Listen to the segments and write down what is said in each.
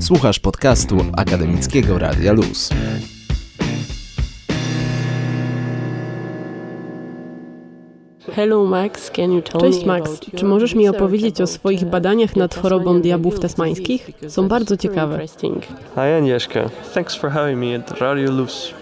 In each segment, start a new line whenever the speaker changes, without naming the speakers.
Słuchasz podcastu Akademickiego Radia Luz.
Hello Max, can you tell
Cześć Max, czy możesz mi opowiedzieć o swoich badaniach nad chorobą diabłów tasmańskich? Są bardzo ciekawe.
Hi Agnieszka, thanks for having me at Radio Luz.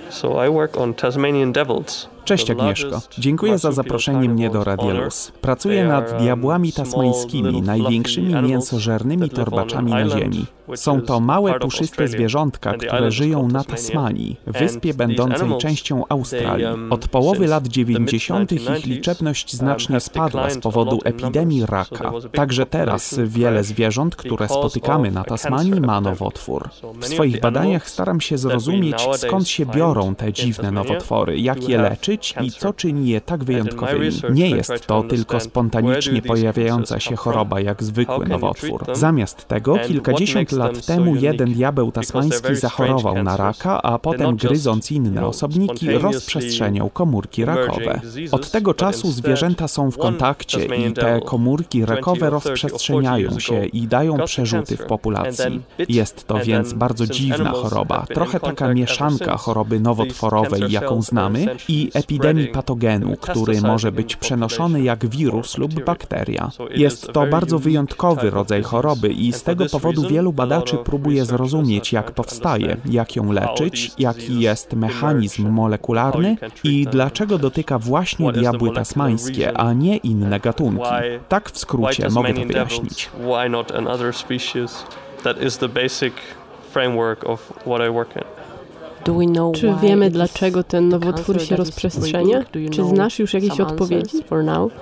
Cześć Agnieszko, dziękuję za zaproszenie mnie do Radia Luz. Pracuję nad diabłami tasmańskimi, największymi mięsożernymi torbaczami na Ziemi. Są to małe, puszyste zwierzątka, które żyją na Tasmanii, wyspie będącej częścią Australii. Od połowy lat 90. ich liczebność znacznie spadła z powodu epidemii raka. Także teraz wiele zwierząt, które spotykamy na Tasmanii, ma nowotwór. W swoich badaniach staram się zrozumieć, skąd się biorą te dziwne nowotwory, jak je leczyć i co czyni je tak wyjątkowymi. Nie jest to tylko spontanicznie pojawiająca się choroba jak zwykły nowotwór. Zamiast tego, kilkadziesiąt lat temu jeden diabeł tasmański zachorował na raka, a potem gryząc inne osobniki rozprzestrzeniał komórki rakowe. Od tego czasu zwierzęta są w kontakcie i te komórki rakowe rozprzestrzeniają się i dają przerzuty w populacji. Jest to więc bardzo dziwna choroba, trochę taka mieszanka choroby nowotworowej, jaką znamy, i epidemii patogenu, który może być przenoszony jak wirus lub bakteria. Jest to bardzo wyjątkowy rodzaj choroby i z tego powodu wielu badaczy próbuje zrozumieć, jak powstaje, jak ją leczyć, jaki jest mechanizm molekularny i dlaczego dotyka właśnie diabły tasmańskie, a nie inne gatunki. Tak w skrócie mogę to wyjaśnić.
That is the basic framework of what I work in.
Czy wiemy, dlaczego ten nowotwór się rozprzestrzenia? Czy znasz już jakieś odpowiedzi?
answers For now.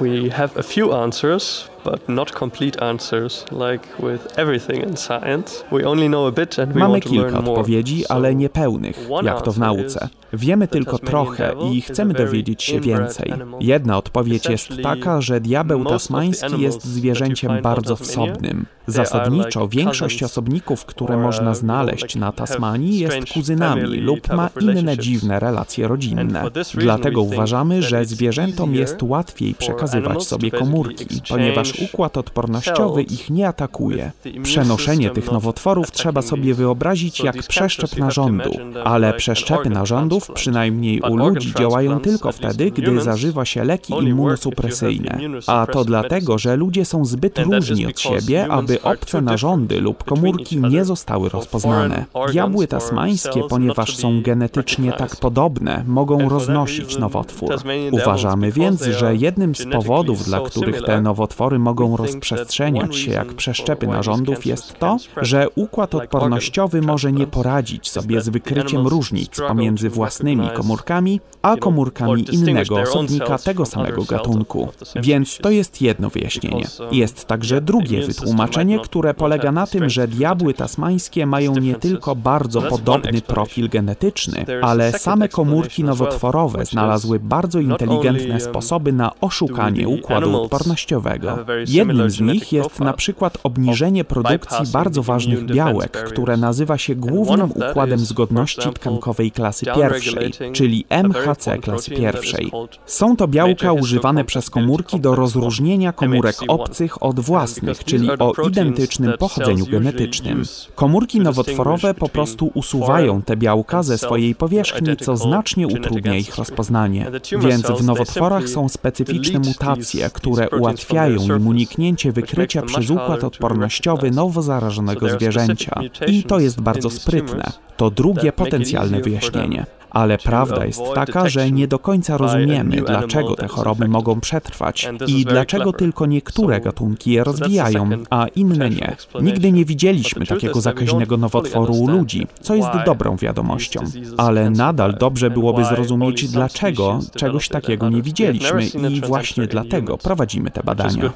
We have a few answers, but not complete answers, like with everything in science. We only know a bit and we
Mamy
want to learn
kilka odpowiedzi, ale niepełnych, jak to w nauce. Wiemy tylko trochę i chcemy dowiedzieć się więcej. Jedna odpowiedź jest taka, że diabeł tasmański jest zwierzęciem bardzo wsobnym. Zasadniczo większość osobników, które
or,
można
uh,
znaleźć na Tasmanii, jest kuzynami lub ma inne dziwne relacje rodzinne. Dlatego uważamy, że zwierzętom jest łatwiej przekazywać sobie komórki, ponieważ układ odpornościowy ich nie atakuje. Przenoszenie tych nowotworów trzeba sobie wyobrazić jak przeszczep narządu, ale przeszczepy narządów, przynajmniej u ludzi, działają tylko wtedy, gdy zażywa się leki immunosupresyjne. A to dlatego, że ludzie są zbyt różni od siebie, aby
are
obce narządy lub komórki nie zostały rozpoznane. Diabły tasmańskie, ponieważ są genetycznie tak podobne, mogą roznosić nowotwór. Uważamy więc, że jednym z powodów, dla których te nowotwory mogą rozprzestrzeniać się jak przeszczepy narządów jest to, że układ odpornościowy może nie poradzić sobie z wykryciem różnic pomiędzy własnymi komórkami, a komórkami innego osobnika tego samego gatunku. Więc to jest jedno wyjaśnienie.
Um,
Jest także drugie wytłumaczenie,
not-
które
not
polega
have
na tym, że diabły tasmańskie mają nie tylko bardzo podobny profil genetyczny, ale same komórki nowotworowe znalazły bardzo inteligentne
um,
sposoby na oszukanie układu odpornościowego. Jednym z nich jest na przykład obniżenie produkcji bardzo ważnych białek, które nazywa się głównym układem zgodności tkankowej klasy pierwszej, czyli MHC klasy pierwszej. Są to białka używane przez komórki do rozróżnienia komórek
MHC1.
obcych od własnych, czyli o identycznym pochodzeniu genetycznym. Komórki nowotworowe po prostu usuwają te białka ze swojej powierzchni, co znacznie utrudnia ich rozpoznanie. Więc w nowotworach są specyficzne mutacje, które ułatwiają im uniknięcie wykrycia przez układ odpornościowy nowo zarażonego zwierzęcia. I to jest bardzo sprytne. To drugie potencjalne wyjaśnienie. Ale prawda jest taka, że nie do końca rozumiemy, dlaczego te choroby mogą przetrwać i dlaczego tylko niektóre gatunki je rozwijają, a inne nie. Nigdy nie widzieliśmy takiego zakaźnego nowotworu u ludzi, co jest dobrą wiadomością. Ale nadal dobrze byłoby zrozumieć, dlaczego czegoś takiego nie widzieliśmy i właśnie dlatego prowadzimy te badania.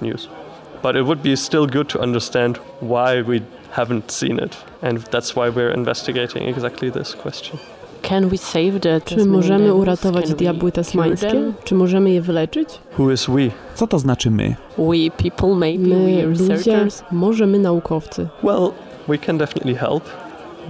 But it would be still good to understand why we haven't seen it. And that's why we're investigating exactly this question.
Can we save the
Czy możemy uratować diabły tasmańskie? Czy możemy je wyleczyć?
Who is we?
Co to znaczy my?
We people, maybe
My,
we
ludzie,
researchers.
może my naukowcy.
Well, we can definitely help.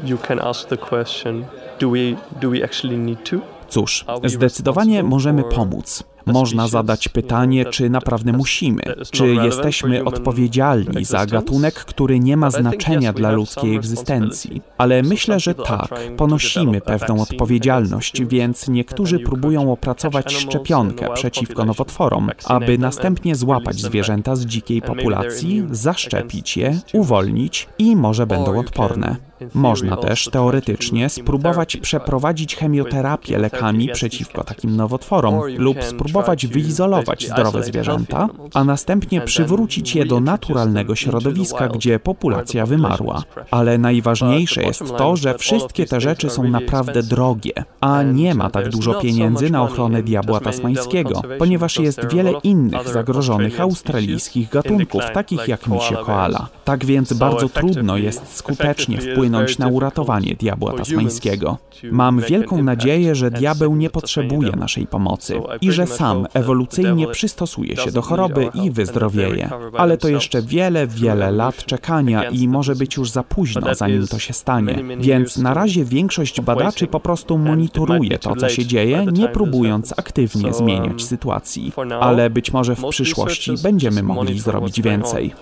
You can ask the question, do we do we actually need to?
Cóż, zdecydowanie możemy pomóc. Można zadać pytanie, czy naprawdę musimy, czy jesteśmy odpowiedzialni za gatunek, który nie ma znaczenia dla ludzkiej egzystencji. Ale myślę, że tak, ponosimy pewną odpowiedzialność, więc niektórzy próbują opracować szczepionkę przeciwko nowotworom, aby następnie złapać zwierzęta z dzikiej populacji, zaszczepić je, uwolnić i może będą odporne. Można też teoretycznie spróbować przeprowadzić chemioterapię lekami przeciwko takim nowotworom lub spróbować wyizolować zdrowe zwierzęta, a następnie przywrócić je do naturalnego środowiska, gdzie populacja wymarła. Ale najważniejsze jest to, że wszystkie te rzeczy są naprawdę drogie, a nie ma tak dużo pieniędzy na ochronę diabła tasmańskiego, ponieważ jest wiele innych zagrożonych australijskich gatunków, takich jak misie koala. Tak więc bardzo trudno jest skutecznie wpłynąć na uratowanie diabła tasmańskiego. Mam wielką nadzieję, że diabeł nie potrzebuje naszej pomocy i że sam ewolucyjnie przystosuje się do choroby i wyzdrowieje. Ale to jeszcze wiele, wiele lat czekania i może być już za późno, zanim to się stanie. Więc na razie większość badaczy po prostu monitoruje to, co się dzieje, nie próbując aktywnie zmieniać sytuacji. Ale być może w przyszłości będziemy mogli zrobić więcej.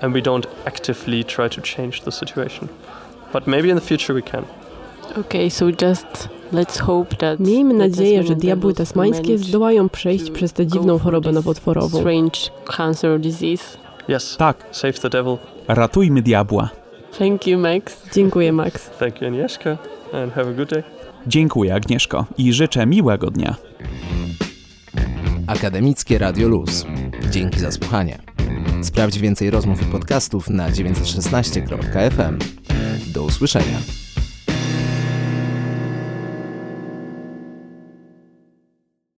And we don't actively try to change the situation. But maybe in the future we can.
Okay, so just let's hope that
Miejmy nadzieję, że diabły tasmańskie zdołają przejść przez tę dziwną chorobę nowotworową.
strange cancer disease.
Yes.
Tak,
Save the devil.
ratujmy diabła.
Thank you, Max.
Dziękuję, Max.
Thank you, Agnieszka, and have a good day.
Dziękuję, Agnieszko, i życzę miłego dnia.
Akademickie Radio Luz. Dzięki za słuchanie. Sprawdź więcej rozmów i podcastów na 916.fm. Do usłyszenia.